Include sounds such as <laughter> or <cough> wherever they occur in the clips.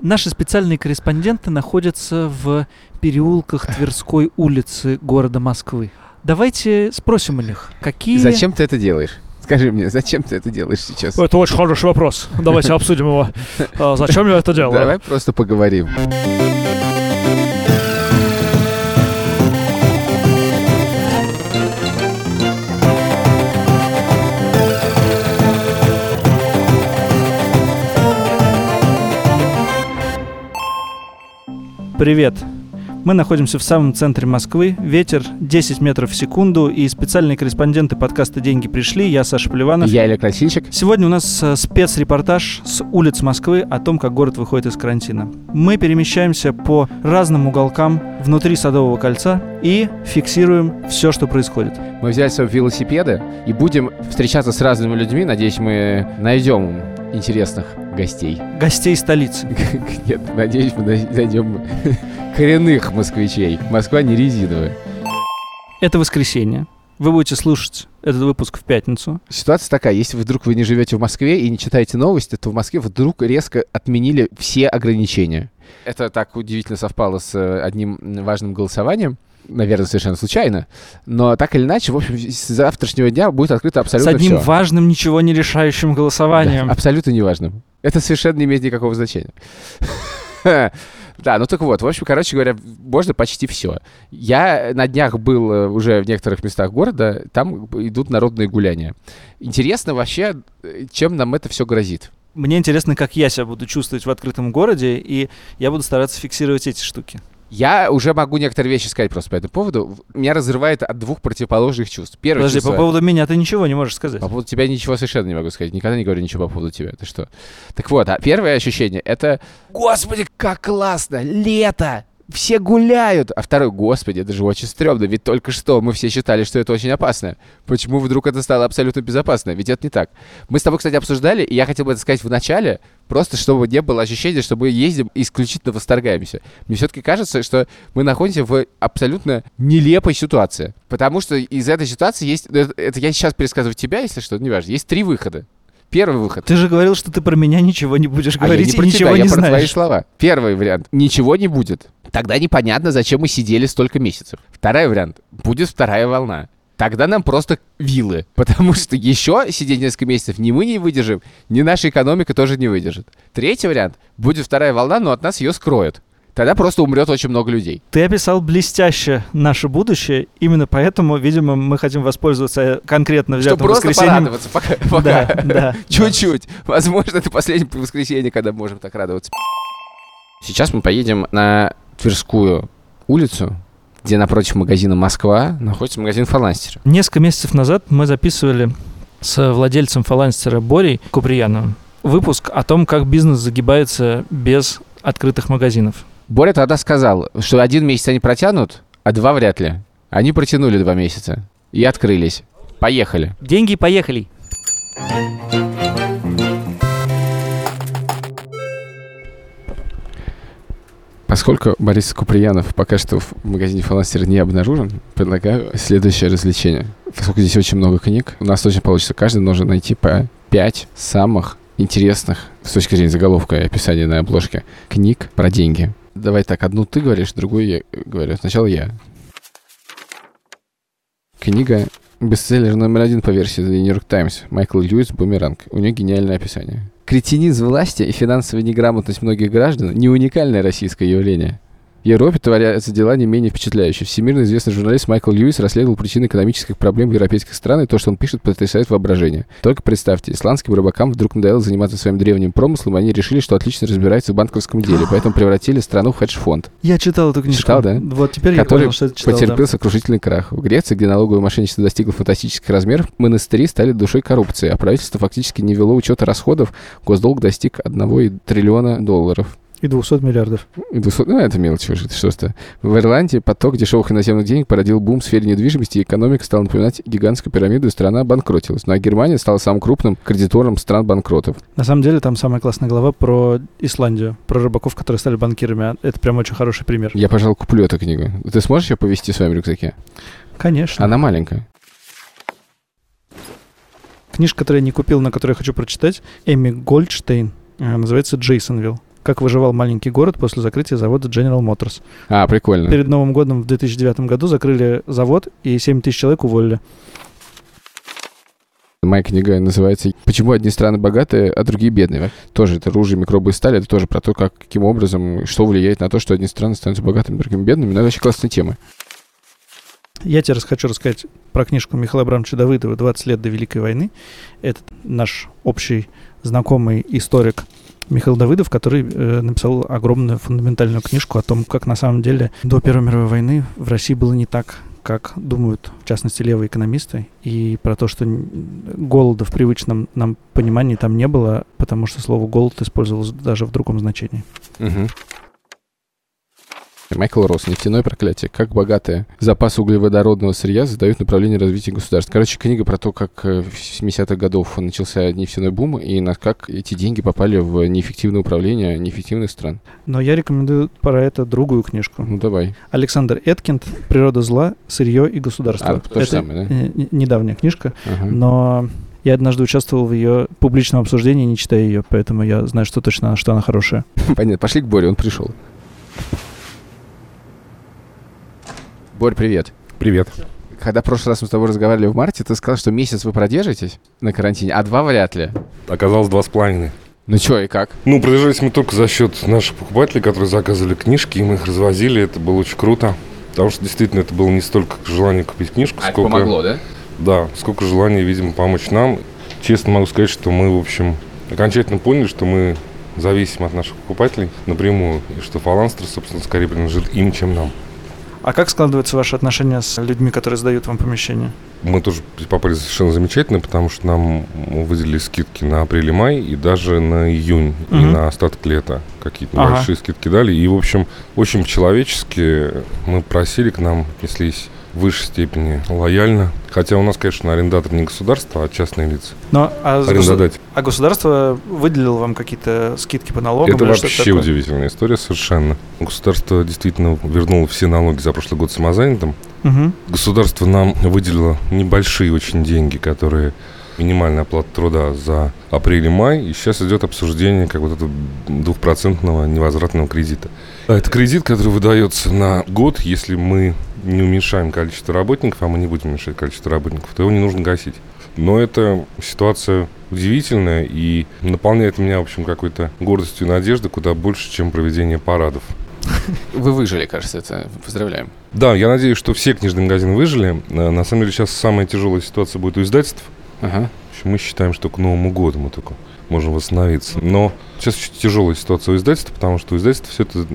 Наши специальные корреспонденты находятся в переулках Тверской улицы города Москвы. Давайте спросим у них, какие... Зачем ты это делаешь? Скажи мне, зачем ты это делаешь сейчас? Это очень хороший вопрос. Давайте <laughs> обсудим его. А, Зачем я это делаю? Давай просто поговорим. Привет. Мы находимся в самом центре Москвы. Ветер 10 метров в секунду. И специальные корреспонденты подкаста «Деньги пришли». Я Саша Поливанов. Я Илья Красильщик. Сегодня у нас э, спецрепортаж с улиц Москвы о том, как город выходит из карантина. Мы перемещаемся по разным уголкам внутри Садового кольца и фиксируем все, что происходит. Мы взяли свои велосипеды и будем встречаться с разными людьми. Надеюсь, мы найдем интересных гостей. Гостей столицы. <laughs> Нет, надеюсь, мы найдем коренных москвичей. Москва не резиновая. Это воскресенье. Вы будете слушать этот выпуск в пятницу. Ситуация такая, если вдруг вы не живете в Москве и не читаете новости, то в Москве вдруг резко отменили все ограничения. Это так удивительно совпало с э, одним важным голосованием наверное, совершенно случайно. Но так или иначе, в общем, с завтрашнего дня будет открыто абсолютно С одним всё. важным, ничего не решающим голосованием. Да, абсолютно неважным. Это совершенно не имеет никакого значения. <laughs> Да, ну так вот, в общем, короче говоря, можно почти все. Я на днях был э, уже в некоторых местах города, там идут народные гуляния. Интересно вообще, чем нам это все грозит? Мне интересно, как я себя буду чувствовать в открытом городе, и я буду стараться фиксировать эти штуки. Я уже могу некоторые вещи сказать просто по этому поводу. Меня разрывает от двух противоположных чувств. Первое Подожди, чувство... по поводу меня ты ничего не можешь сказать. По поводу тебя ничего совершенно не могу сказать. Никогда не говорю ничего по поводу тебя. Ты что? Так вот, а первое ощущение — это «Господи, как классно! Лето! Все гуляют!» А второе «Господи, это же очень стрёмно, ведь только что мы все считали, что это очень опасно. Почему вдруг это стало абсолютно безопасно? Ведь это не так». Мы с тобой, кстати, обсуждали, и я хотел бы это сказать в начале, просто чтобы не было ощущения, что мы ездим и исключительно восторгаемся. Мне все-таки кажется, что мы находимся в абсолютно нелепой ситуации. Потому что из этой ситуации есть... Это, это я сейчас пересказываю тебя, если что, неважно. Есть три выхода. Первый выход. Ты же говорил, что ты про меня ничего не будешь А я говорить не и про ничего тебя, не я про твои слова. Первый вариант. Ничего не будет. Тогда непонятно, зачем мы сидели столько месяцев. Второй вариант. Будет вторая волна. Тогда нам просто вилы. <laughs> Потому что еще сидеть несколько месяцев ни мы не выдержим, ни наша экономика тоже не выдержит. Третий вариант. Будет вторая волна, но от нас ее скроют. Тогда просто умрет очень много людей. Ты описал блестяще наше будущее, именно поэтому, видимо, мы хотим воспользоваться конкретно Чтобы взятым просто воскресеньем. порадоваться пока. пока. Да, <laughs> да. Чуть-чуть. Возможно, это последнее воскресенье, когда можем так радоваться. Сейчас мы поедем на Тверскую улицу, где напротив магазина «Москва» находится магазин «Фаланстер». Несколько месяцев назад мы записывали с владельцем фаланстера Борей Куприяновым выпуск о том, как бизнес загибается без открытых магазинов. Боря тогда сказал, что один месяц они протянут, а два вряд ли. Они протянули два месяца и открылись. Поехали. Деньги поехали. Поскольку Борис Куприянов пока что в магазине «Фаланстер» не обнаружен, предлагаю следующее развлечение. Поскольку здесь очень много книг, у нас точно получится. Каждый должен найти по пять самых интересных, с точки зрения заголовка и описания на обложке, книг про деньги. Давай так, одну ты говоришь, другую я говорю. Сначала я. Книга бестселлер номер один по версии The New York Times. Майкл Льюис «Бумеранг». У нее гениальное описание. Кретинизм власти и финансовая неграмотность многих граждан – не уникальное российское явление. В Европе творятся дела не менее впечатляющие. Всемирно известный журналист Майкл Льюис расследовал причины экономических проблем европейских стран, и то, что он пишет, потрясает воображение. Только представьте, исландским рыбакам вдруг надоело заниматься своим древним промыслом, и они решили, что отлично разбираются в банковском деле, поэтому превратили страну в хедж-фонд. Я читал эту книжку. Читал, да? Вот теперь Который я понял, что это читал. да. Потерпел сокрушительный крах. В Греции, где налоговое мошенничество достигло фантастических размеров, монастыри стали душой коррупции, а правительство фактически не вело учета расходов, госдолг достиг 1 триллиона долларов. И 200 миллиардов. И 200 Ну, это мелочь уже, это что-то. В Ирландии поток дешевых иноземных денег породил бум в сфере недвижимости, и экономика стала напоминать гигантскую пирамиду, и страна обанкротилась. Ну а Германия стала самым крупным кредитором стран-банкротов. На самом деле там самая классная глава про Исландию, про рыбаков, которые стали банкирами. Это прям очень хороший пример. Я, пожалуй, куплю эту книгу. Ты сможешь ее повезти в своем рюкзаке? Конечно. Она маленькая. Книжка, которую я не купил, но которую я хочу прочитать, Эми Гольдштейн, э, называется «Джейсонвилл». Как выживал маленький город после закрытия завода General Motors. А, прикольно. Перед Новым годом в 2009 году закрыли завод, и 7 тысяч человек уволили. Моя книга называется «Почему одни страны богатые, а другие бедные». Тоже это оружие, микробы и сталь. Это тоже про то, как, каким образом, что влияет на то, что одни страны становятся богатыми, другими бедными. Но это очень классная тема. Я тебе хочу рассказать про книжку Михаила Абрамовича Давыдова «20 лет до Великой войны». Это наш общий знакомый историк Михаил Давыдов, который э, написал огромную фундаментальную книжку о том, как на самом деле до Первой мировой войны в России было не так, как думают, в частности, левые экономисты, и про то, что голода в привычном нам понимании там не было, потому что слово «голод» использовалось даже в другом значении. Угу. Майкл Росс, нефтяное проклятие. Как богатые запасы углеводородного сырья задают направление развития государств. Короче, книга про то, как э, в 70-х годов начался нефтяной бум, и на как эти деньги попали в неэффективное управление неэффективных стран. Но я рекомендую про это другую книжку. Ну, давай. Александр Эткинд «Природа зла, сырье и государство». А, то же это самое, да? недавняя книжка, Ага. но я однажды участвовал в ее публичном обсуждении, не читая ее, поэтому я знаю, что точно, что она хорошая. <laughs> Понятно. Пошли к Боре, он пришел. Борь, привет. Привет. Когда в прошлый раз мы с тобой разговаривали в марте, ты сказал, что месяц вы продержитесь на карантине, а два вряд ли. Оказалось два с половиной. Ну чё и как? Ну, продержались мы только за счет наших покупателей, которые заказывали книжки, и мы их развозили. Это было очень круто. Потому что действительно это было не столько желание купить книжку, А сколько, помогло, да? да, сколько желания, видимо, помочь нам. Честно могу сказать, что мы, в общем, окончательно поняли, что мы зависим от наших покупателей напрямую, и что Фаланстер, собственно, скорее принадлежит им, чем нам. А как складываются ваши отношения с людьми, которые сдают вам помещение? Мы тоже попали совершенно замечательно, потому что нам выделили скидки на апрель и май, и даже на июнь, и Мгм. на остаток лета. Какие-то Ага. небольшие скидки дали. И, в общем, очень по-человечески мы просили к нам, отнеслись в высшей степени лояльно. Хотя у нас, конечно, арендатор не государство, а частные лица. Но, а, госу- Арендодатель. а государство выделило вам какие-то скидки по налогам? Это вообще удивительная история совершенно. Государство действительно вернуло все налоги за прошлый год самозанятым. Мгм. Государство нам выделило небольшие очень деньги, которые минимальная оплата труда за апрель и май. И сейчас идет обсуждение как вот этого двухпроцентного невозвратного кредита. А Это кредит, который выдается на год, если мы не уменьшаем количество работников, а мы не будем уменьшать количество работников, то его не нужно гасить. Но это ситуация удивительная и наполняет меня, в общем, какой-то гордостью и надеждой куда больше, чем проведение парадов. <laughs> Вы выжили, кажется, это. Поздравляем. Да, я надеюсь, что все книжные магазины выжили. Э, На самом деле сейчас самая тяжелая ситуация будет у издательств. Ага. Мы считаем, что к Новому году мы только можем восстановиться. Но сейчас очень тяжелая ситуация у издательств, потому что у издательств все это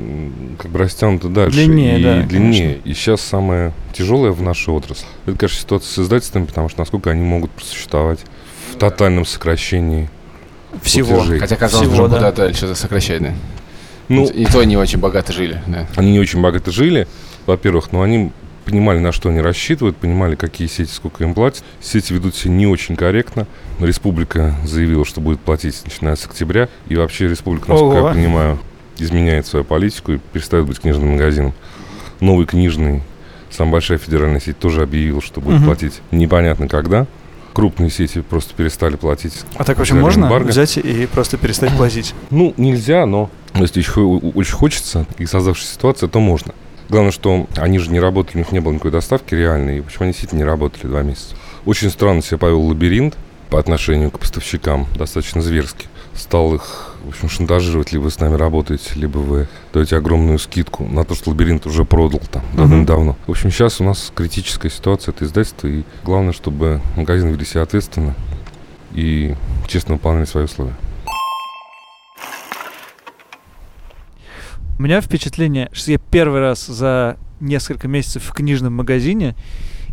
как бы растянуто дальше. Длиннее, и да, длиннее. И сейчас самое тяжелое в нашей отрасли. Это, конечно, ситуация с издательствами, потому что насколько они могут просуществовать в тотальном сокращении Всего. платежей. Хотя, казалось бы, Всего, уже да. куда дальше сокращать, да? Ну, И то они очень богато жили, да. Они не очень богато жили, во-первых, но они понимали, на что они рассчитывают, понимали, какие сети, сколько им платят. Сети ведут себя не очень корректно. Республика заявила, что будет платить, начиная с октября. И вообще республика, насколько Ого. я понимаю, изменяет свою политику и перестает быть книжным магазином. Новый книжный, самая большая федеральная сеть, тоже объявила, что будет Мгм. платить непонятно когда. Крупные сети просто перестали платить. А так вообще можно эмбарго. взять и просто перестать платить? Ну, нельзя, но если хо- очень хочется и создавшаяся ситуация, то можно. Главное, что они же не работали, у них не было никакой доставки реальной, и почему они действительно не работали два месяца. Очень странно себя повел лабиринт по отношению к поставщикам, достаточно зверски. Стал их, в общем, шантажировать, либо вы с нами работаете, либо вы даете огромную скидку на то, что лабиринт уже продал там давным-давно. В общем, сейчас у нас критическая ситуация, это издательство, и главное, чтобы магазины вели себя ответственно и честно выполняли свои условия. У меня впечатление, что я первый раз за несколько месяцев в книжном магазине,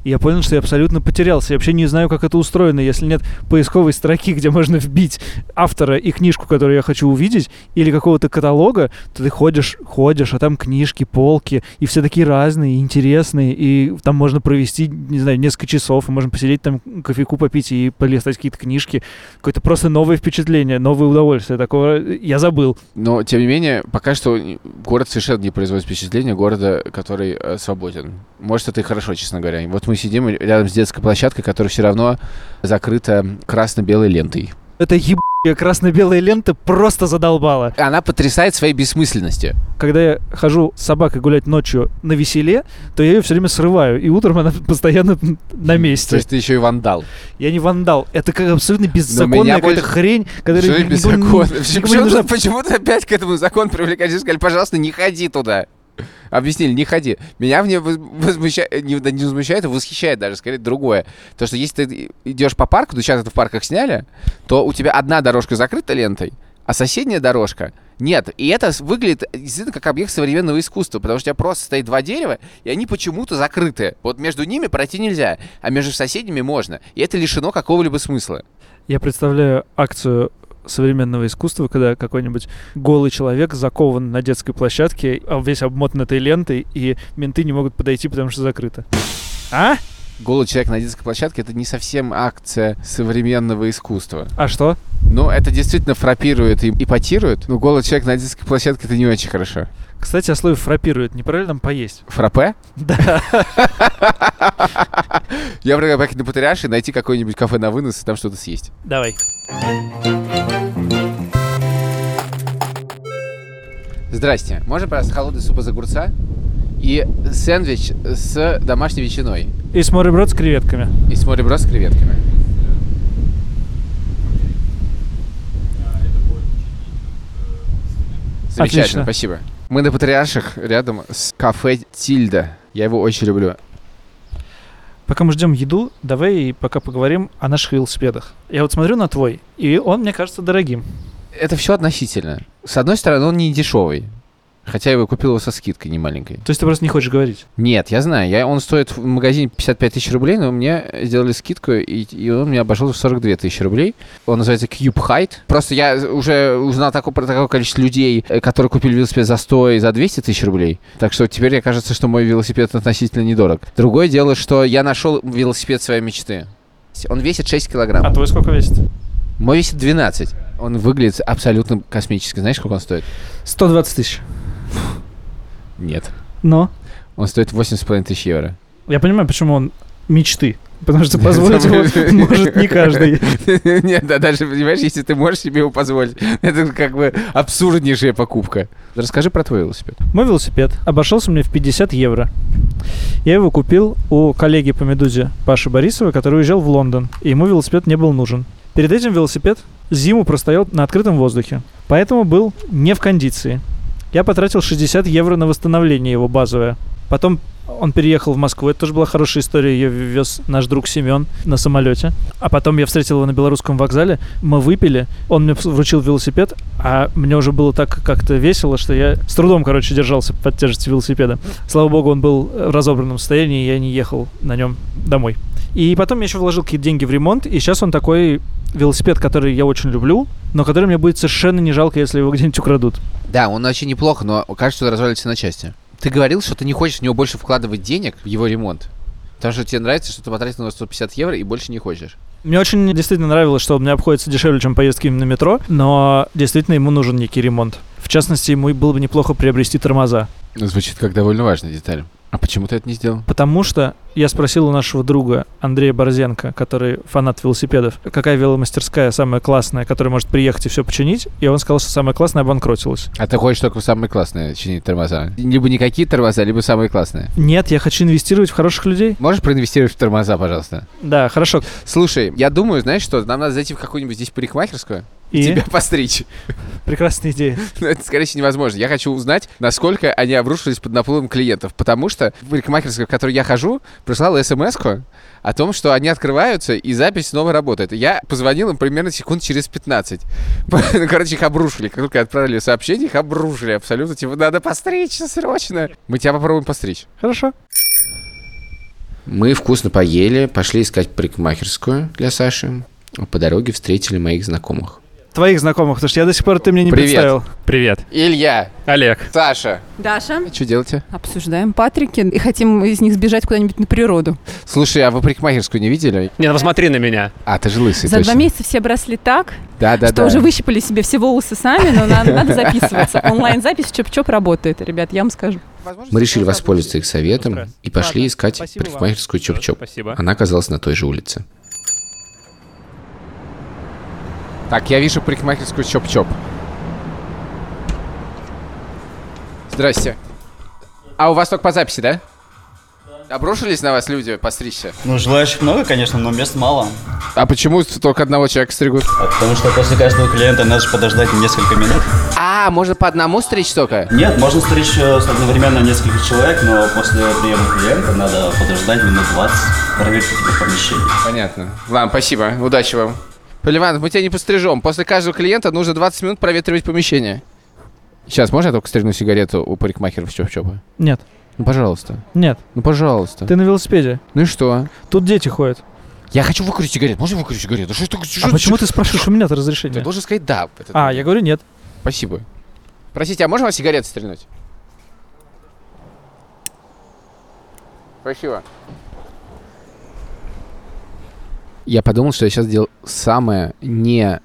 и я понял, что я абсолютно потерялся. Я вообще не знаю, как это устроено. Если нет поисковой строки, где можно вбить автора и книжку, которую я хочу увидеть, или какого-то каталога, то ты ходишь, ходишь, а там книжки, полки, и все такие разные, интересные, и там можно провести, не знаю, несколько часов, и можно посидеть там, кофейку попить и полистать какие-то книжки. Какое-то просто новое впечатление, новое удовольствие. Такого я забыл. Но, тем не менее, пока что город совершенно не производит впечатление города, который э, свободен. Может, это и хорошо, честно говоря. Вот мы сидим рядом с детской площадкой, которая все равно закрыта красно-белой лентой. Это еб красно-белая лента просто задолбала. Она потрясает своей бессмысленностью. Когда я хожу с собакой гулять ночью на веселе, то я ее все время срываю, и утром она <laughs> постоянно на То месте. есть ты еще и вандал. Я не вандал. Это как абсолютно беззаконная какая-то больше- хрень, которая никому- беззаконно? Почему, нужна. почему ты опять к этому закону привлекаешь? Сказали, пожалуйста, не ходи туда. Объяснили, не ходи. Меня в возмущает, не, не возмущает, а восхищает даже, скорее, другое. То, что если ты идешь по парку, ну сейчас это в парках сняли, то у тебя одна дорожка закрыта лентой, а соседняя дорожка нет. И это выглядит действительно как объект современного искусства, потому что у тебя просто стоит два дерева, и они почему-то закрыты. Вот между ними пройти нельзя, а между соседними можно. И это лишено какого-либо смысла. Я представляю акцию современного искусства, когда какой-нибудь голый человек закован на детской площадке, а весь обмотан этой лентой, и менты не могут подойти, потому что закрыто. А? Голый человек на детской площадке это не совсем акция современного искусства. А что? Ну, это действительно фрапирует и ипотирует, но голый человек на детской площадке это не очень хорошо. Кстати, о слове фрапирует. Неправильно там поесть? Фраппе? Да. Я предлагаю поехать на Патриарш и найти какое-нибудь кафе на вынос и там что-то съесть. Давай. Здрасте. Можно, пожалуйста, холодный суп из огурца и сэндвич с домашней ветчиной И с морепрод с креветками. и с моребро с креветками. Замечательно, Отлично. спасибо. Мы на Патриарших рядом с кафе Тильда. Я его очень люблю. Пока мы ждем еду, давай пока поговорим о наших велосипедах. Я вот смотрю на твой, и он мне кажется дорогим. Это все относительно. С одной стороны, он не дешевый. Хотя я его купил его со скидкой не маленькой. То есть ты просто не хочешь говорить. Нет, я знаю. Я, он стоит в магазине 55 тысяч рублей, но мне сделали скидку, и, и он мне обошелся в 42 тысячи рублей. Он называется Cube Height. Просто я уже узнал такое, про такое количество людей, э, которые купили велосипед за 100 и за 200 тысяч рублей. Так что теперь мне кажется, что мой велосипед относительно недорог. Другое дело, что я нашел велосипед своей мечты. Он весит 6 килограмм. А твой сколько весит? Мой весит 12. Он выглядит абсолютно космически. Знаешь, сколько он стоит? 120 тысяч. Нет. Но Он стоит 8,5 тысяч евро. я понимаю, почему он мечты. Потому что позволить его <laughs> может не каждый. <laughs> Нет, да, даже, понимаешь, если ты можешь себе его позволить, это как бы абсурднейшая покупка. Расскажи про твой велосипед. Мой велосипед обошелся мне в 50 евро. Я его купил у коллеги по «Медузе» Паши Борисова, который уезжал в Лондон, и ему велосипед не был нужен. Перед этим велосипед зиму простоял на открытом воздухе, поэтому был не в кондиции. Я потратил 60 евро на восстановление его базовое. Потом он переехал в Москву. Это тоже была хорошая история. Ее вез наш друг Семен на самолете. А потом я встретил его на белорусском вокзале. Мы выпили. Он мне вручил велосипед. А мне уже было так как-то весело, что я с трудом, короче, держался под тяжестью велосипеда. Слава богу, он был в разобранном состоянии, и я не ехал на нем домой. И потом я еще вложил какие-то деньги в ремонт, и сейчас он такой велосипед, который я очень люблю, но который мне будет совершенно не жалко, если его <laughs> где-нибудь украдут. Да, он очень неплохо, но кажется, что развалится на части. Ты говорил, что ты не хочешь в него больше вкладывать денег в его ремонт. Потому что тебе нравится, что ты потратил на него 150 евро и больше не хочешь. Мне очень действительно нравилось, что он мне обходится дешевле, чем поездки на метро, но действительно ему нужен некий ремонт. В частности, ему было бы неплохо приобрести тормоза. Звучит как довольно важная деталь. А почему ты это не сделал? Потому что я спросил у нашего друга Андрея Борзенко, который фанат велосипедов, какая веломастерская самая классная, которая может приехать и все починить, и он сказал, что самая классная обанкротилась. А ты хочешь только в самые классные чинить тормоза? Либо никакие тормоза, либо самые классные. Нет, я хочу инвестировать в хороших людей. Можешь проинвестировать в тормоза, пожалуйста? Да, хорошо. Слушай, я думаю, знаешь что, нам надо зайти в какую-нибудь здесь парикмахерскую и тебя постричь. прекрасная идея. <laughs> Но это, скорее всего, невозможно. Я хочу узнать, насколько они обрушились под наплывом клиентов. Потому что в парикмахерской, в которой я хожу, прислала смс о том, что они открываются, и запись снова работает. Я позвонил им примерно секунд через 15. <laughs> Ну, Короче, их обрушили. Как только отправили сообщение, их обрушили абсолютно. Типа, надо постричься срочно. Мы тебя попробуем постричь. Хорошо. Мы вкусно поели, пошли искать парикмахерскую для Саши. По дороге встретили моих знакомых. Твоих знакомых, потому что я до сих пор ты мне не Привет. представил. Привет. Илья, Олег. Саша. Даша, Что делаете? обсуждаем Патрики и хотим из них сбежать куда-нибудь на природу. Слушай, а вы парикмахерскую не видели? Не, ну посмотри на меня. А, ты же лысый, За точно. два месяца все обросли так, Да, да, что да. уже выщипали себе все волосы сами, но на- надо записываться. Онлайн-запись чоп-чоп работает, ребят, я вам скажу. Мы решили воспользоваться их советом и пошли искать парикмахерскую Чоп-Чоп. Спасибо. Она оказалась на той же улице. Так, я вижу парикмахерскую Чоп-Чоп. Здрасте. А у вас только по записи, да? Обрушились на вас люди постричься? Ну, желающих много, конечно, но мест мало. А почему только одного человека стригут? А Потому что после каждого клиента надо же подождать несколько минут. А, можно по одному стричь только? Нет, можно стричь э, одновременно несколько человек, но после приема клиента надо подождать минут 20, проверить тебе помещение. Понятно. Ладно, спасибо. Удачи вам. Поливан, мы тебя не пострижем. После каждого клиента нужно 20 минут проветривать помещение. Сейчас, можно я только стригну сигарету у парикмахеров Чоп-Чопа? Нет, Ну, пожалуйста. нет. Ну, пожалуйста. Ты на велосипеде. Ну и что? Тут дети ходят. Я хочу выкурить сигарету. Можно выкурить сигарету? Что, что, что, А почему ты спрашиваешь у меня-то Ты разрешение? должен сказать да. А, я говорю нет. Спасибо. Простите, а можно вас сигареты стрельнуть? Спасибо. Я подумал, что я сейчас сделал самое не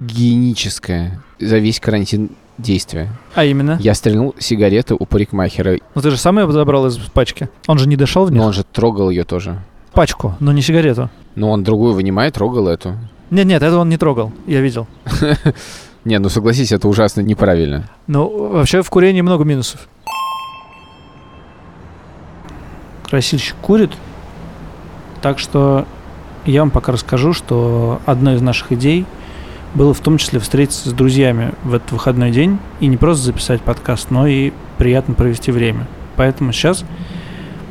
гигиеническое за весь карантин действие. А именно? Я стрельнул сигарету у парикмахера, Ну ты же сам ее забрал из пачки. Он же не дышал в них. но он же трогал ее тоже. Пачку, но не сигарету. Но он другую вынимает, трогал эту. Нет, нет, это он не трогал. Я видел. <laughs> Не, ну согласись, это ужасно неправильно. Ну, вообще в курении много минусов. Красильщик курит. Так что я вам пока расскажу, что одной из наших идей было в том числе встретиться с друзьями в этот выходной день и не просто записать подкаст, но и приятно провести время. Поэтому сейчас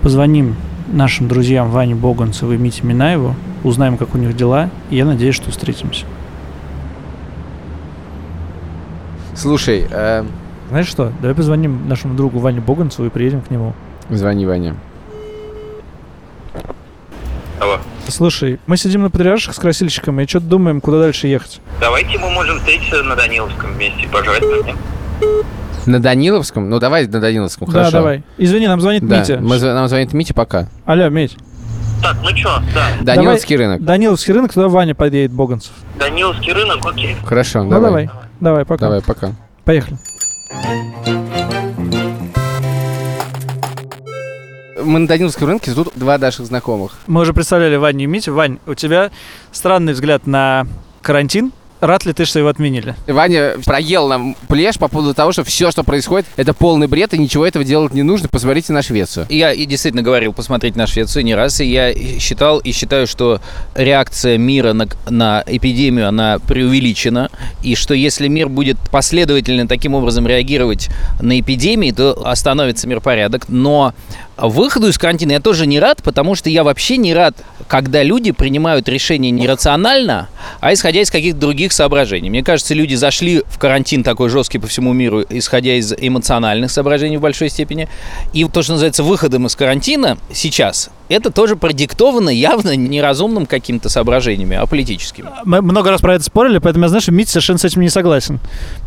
позвоним нашим друзьям Ване Боганцеву и Мите Минаеву, узнаем, как у них дела, и я надеюсь, что встретимся. Слушай, э, Знаешь что, давай позвоним нашему другу Ване Боганцеву и приедем к нему. звони Ваня. Слушай, мы сидим на Патриарших с красильщиком и что-то думаем, куда дальше ехать. Давайте мы можем встретиться на Даниловском вместе, пожрать пойдем. На Даниловском? Ну давай на Даниловском, хорошо. Да, давай. Извини, нам звонит Да, Митя. мы нам звонит Митя пока. Алло, Мить. Так, ну чё, да, Даниловский рынок. Даниловский рынок, туда Ваня подъедет, Боганцев. Даниловский рынок, окей. Хорошо, Ну давай. Давай, пока. Давай, пока. Поехали. Мы на Даниловском рынке, тут два наших знакомых. Мы уже представляли Ваню и Митю. Вань, у тебя странный взгляд на карантин. Рад ли ты, что его отменили? Ваня проел нам плешь по поводу того, что все, что происходит, это полный бред, и ничего этого делать не нужно. Посмотрите на Швецию. Я и действительно говорил посмотреть на Швецию не раз, и я считал и считаю, что реакция мира на, на эпидемию, она преувеличена, и что если мир будет последовательно таким образом реагировать на эпидемии, то остановится миропорядок. Но выходу из карантина я тоже не рад, потому что я вообще не рад, когда люди принимают решения не рационально, а исходя из каких-то других соображений. Мне кажется, люди зашли в карантин такой жесткий по всему миру, исходя из эмоциональных соображений в большой степени. И то, что называется выходом из карантина сейчас, это тоже продиктовано явно неразумным какими-то соображениями, а политическими. Мы много раз про это спорили, поэтому я знаю, что Митя совершенно с этим не согласен.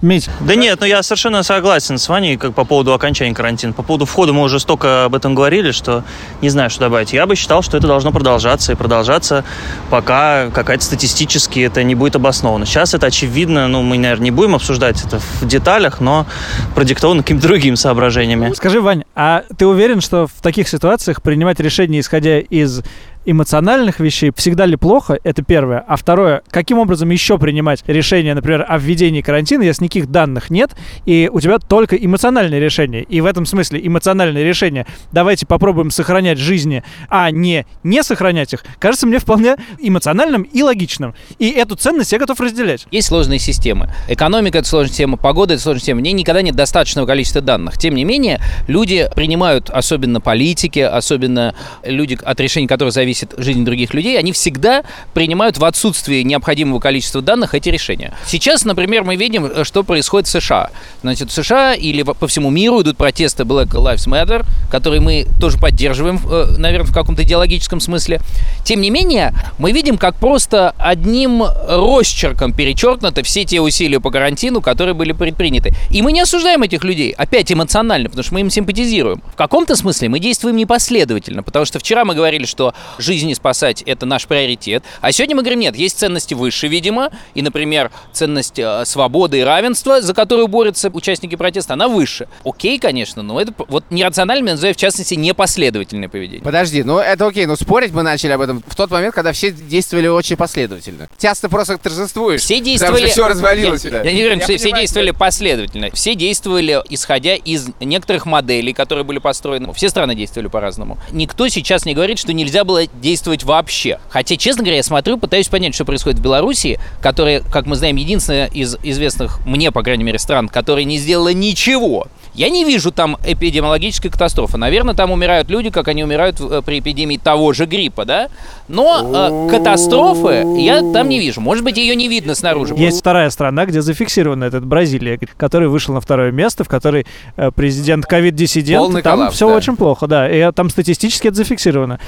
Мить, Да нет, ну я совершенно согласен с Ваней как по поводу окончания карантина. По поводу входа мы уже столько об этом говорили, что не знаю, что добавить. Я бы считал, что это должно продолжаться и продолжаться, пока какая-то статистически это не будет обосновано. Сейчас это очевидно, ну мы, наверное, не будем обсуждать это в деталях, но продиктовано какими-то другими соображениями. скажи, Вань, а ты уверен, что в таких ситуациях принимать решения, исходя из эмоциональных вещей, всегда ли плохо? Это первое. А второе, каким образом еще принимать решение, например, о введении карантина, если никаких данных нет, и у тебя только эмоциональное решение. И в этом смысле эмоциональное решение «давайте попробуем сохранять жизни, а не не сохранять их», кажется мне вполне эмоциональным и логичным. И эту ценность я готов разделять. Есть сложные системы. Экономика – это сложная система, погода – это сложная система. В ней никогда нет достаточного количества данных. Тем не менее, люди принимают, особенно политики, особенно люди, от решений которых зависит жизнь других людей, они всегда принимают в отсутствии необходимого количества данных эти решения. Сейчас, например, мы видим, э, что происходит в США. Значит, в США или по всему миру идут протесты Black Lives Matter, которые мы тоже поддерживаем, э, наверное, в каком-то идеологическом смысле. Тем не менее, мы видим, как просто одним росчерком перечеркнуты все те усилия по карантину, которые были предприняты. И мы не осуждаем этих людей, опять эмоционально, потому что мы им симпатизируем. В каком-то смысле мы действуем непоследовательно, потому что вчера мы говорили, что жизни спасать – это наш приоритет. А сегодня мы говорим, нет, есть ценности выше, видимо, и, например, ценность э, свободы и равенства, за которую борются участники протеста, она выше. Окей, конечно, но это вот нерациональным я называю, в частности, непоследовательное поведение. Подожди, ну это окей, но спорить мы начали об этом в тот момент, когда все действовали очень последовательно. Сейчас ты просто торжествуешь. Все действовали... все развалилось. Я, я не уверен, все понимаю, действовали последовательно. Все действовали, исходя из некоторых моделей, которые были построены. Все страны действовали по-разному. Никто сейчас не говорит, что нельзя было действовать вообще. Хотя, честно говоря, я смотрю, пытаюсь понять, что происходит в Беларуси, которая, как мы знаем, единственная из известных мне, по крайней мере, стран, которая не сделала ничего. Я не вижу там эпидемиологической катастрофы. Наверное, там умирают люди, как они умирают э, при эпидемии того же гриппа, да? Но э, катастрофы я там не вижу. Может быть, ее не видно снаружи. Есть вторая страна, где зафиксирована этот Бразилия, который вышел на второе место, в которой э, президент ковид-диссидент. Там коллапс, все да. очень плохо, да. И э, там статистически это зафиксировано.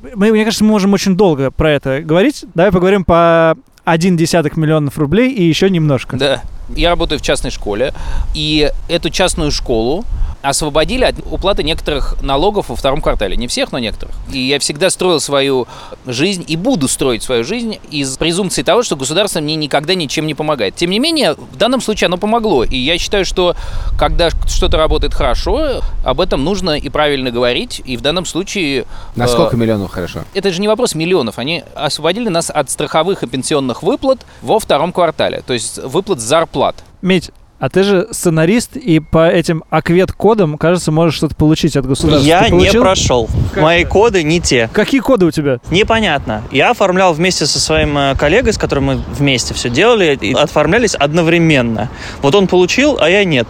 Мы, мне кажется, мы можем очень долго про это говорить. Давай поговорим по один десяток миллионов рублей и еще немножко. Да. Я работаю в частной школе, и эту частную школу освободили от уплаты некоторых налогов во втором квартале. Не всех, но некоторых. И я всегда строил свою жизнь и буду строить свою жизнь из презумпции того, что государство мне никогда ничем не помогает. Тем не менее, в данном случае оно помогло. И я считаю, что когда что-то работает хорошо, об этом нужно и правильно говорить. И в данном случае... На э, сколько миллионов хорошо? это же не вопрос миллионов. Они освободили нас от страховых и пенсионных выплат во втором квартале. То есть выплат зарплат. Медь, а ты же сценарист, и по этим аквет-кодам, кажется, можешь что-то получить от государства. Я не прошел. Мои коды не те. Какие коды у тебя? Непонятно. Я оформлял вместе со своим э, коллегой, с которым мы вместе все делали, и оформлялись одновременно. Вот он получил, а я нет.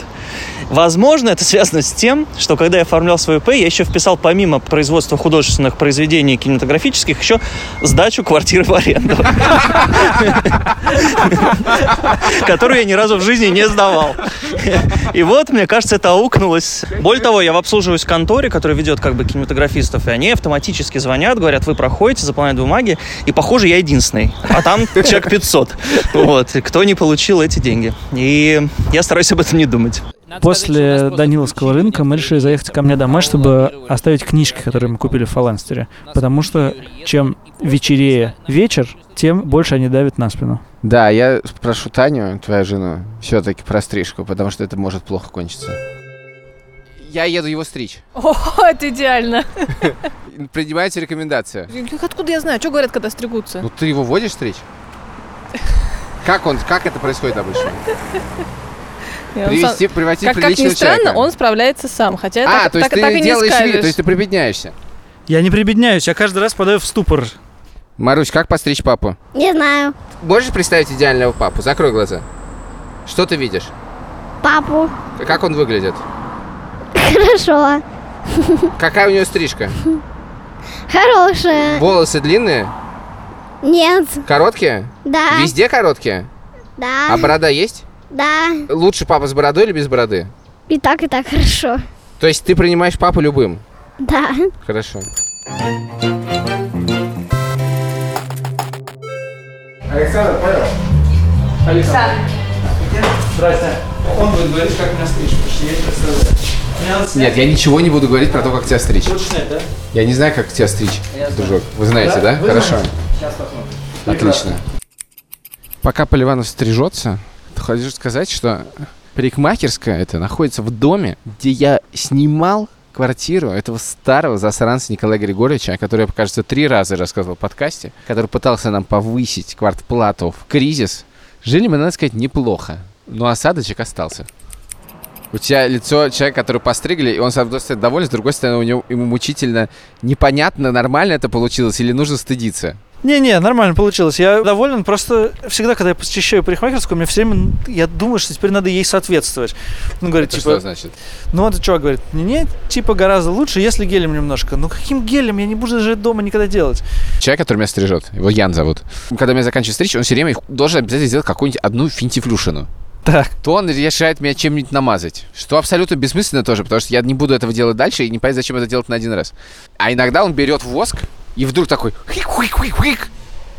Возможно, это связано с тем, что когда я оформлял свой П, я еще вписал помимо производства художественных произведений кинематографических еще сдачу квартиры в аренду. Которую я ни разу в жизни не сдавал. И вот, мне кажется, это аукнулось. Более того, я обслуживаюсь в конторе, которая ведет как бы кинематографистов, и они автоматически звонят, говорят, вы проходите, заполняют бумаги, и, похоже, я единственный. А там человек 500. Вот. Кто не получил эти деньги. И я стараюсь об этом не думать. После Даниловского рынка мы решили заехать ко мне домой, чтобы оставить книжки, которые мы купили в Фаланстере. Потому что чем вечерее вечер, тем больше они давят на спину. Да, я прошу Таню, твою жену, все-таки про стрижку, потому что это может плохо кончиться. Я еду его стричь. О, это идеально. <laughs> Принимаете рекомендацию? Откуда я знаю? Что говорят, когда стригутся? Ну ты его водишь стричь? <laughs> Как он, как это происходит обычно? И он сам- Привести, приводить Как, как ни приличного странно, человека. он справляется сам. Хотя А, так, то есть так, ты так и не делаешь вид, скажешь. то есть ты прибедняешься. Я не прибедняюсь, я каждый раз падаю в ступор. Марусь, как постричь папу? Не знаю. Можешь представить идеального папу? Закрой глаза. Что ты видишь? Папу. Как он выглядит? Хорошо. Какая у него стрижка? Хорошая. Волосы длинные? Нет. Короткие? Да. Везде короткие? Да. А борода есть? Да. Лучше папа с бородой или без бороды? И так, и так хорошо. То есть ты принимаешь папу любым? Да. Хорошо. Александр, понял? Александр. Здрасте. Он будет говорить, как меня стричь, потому что я не представляю. Нет, я ничего не буду говорить про то, как тебя стричь. Лучше снять, да? Я не знаю, как тебя стричь, дружок. Вы знаете, да? Вы Хорошо. знаете? Сейчас посмотрим. Отлично. Пока Поливанов стрижется, то хочу сказать, что парикмахерская это находится в доме, где я снимал квартиру этого старого засранца Николая Григорьевича, о котором я, кажется, три раза рассказывал в подкасте, который пытался нам повысить квартплату в кризис. Жили мы, надо сказать, неплохо, но осадочек остался. У тебя лицо человека, который постригли, и он, с одной стороны, доволен, с другой стороны, у него ему мучительно непонятно, нормально это получилось или нужно стыдиться. Не-не, нормально получилось. Я доволен. Просто всегда, когда я посещаю парикмахерскую, мне все время, я думаю, что теперь надо ей соответствовать. Он говорит, Это типа, что значит? ну вот чувак говорит, не-не, типа гораздо лучше, если гелем немножко. Ну каким гелем? Я не буду даже дома никогда делать. Человек, который меня стрижет, его Ян зовут. Когда меня заканчивает стричь, он все время должен обязательно сделать какую-нибудь одну финтифлюшину. Так. То он решает меня чем-нибудь намазать. Что абсолютно бессмысленно тоже, потому что я не буду этого делать дальше и не понять, зачем это делать на один раз. А иногда он берет воск и вдруг такой хик-хик-хик-хик,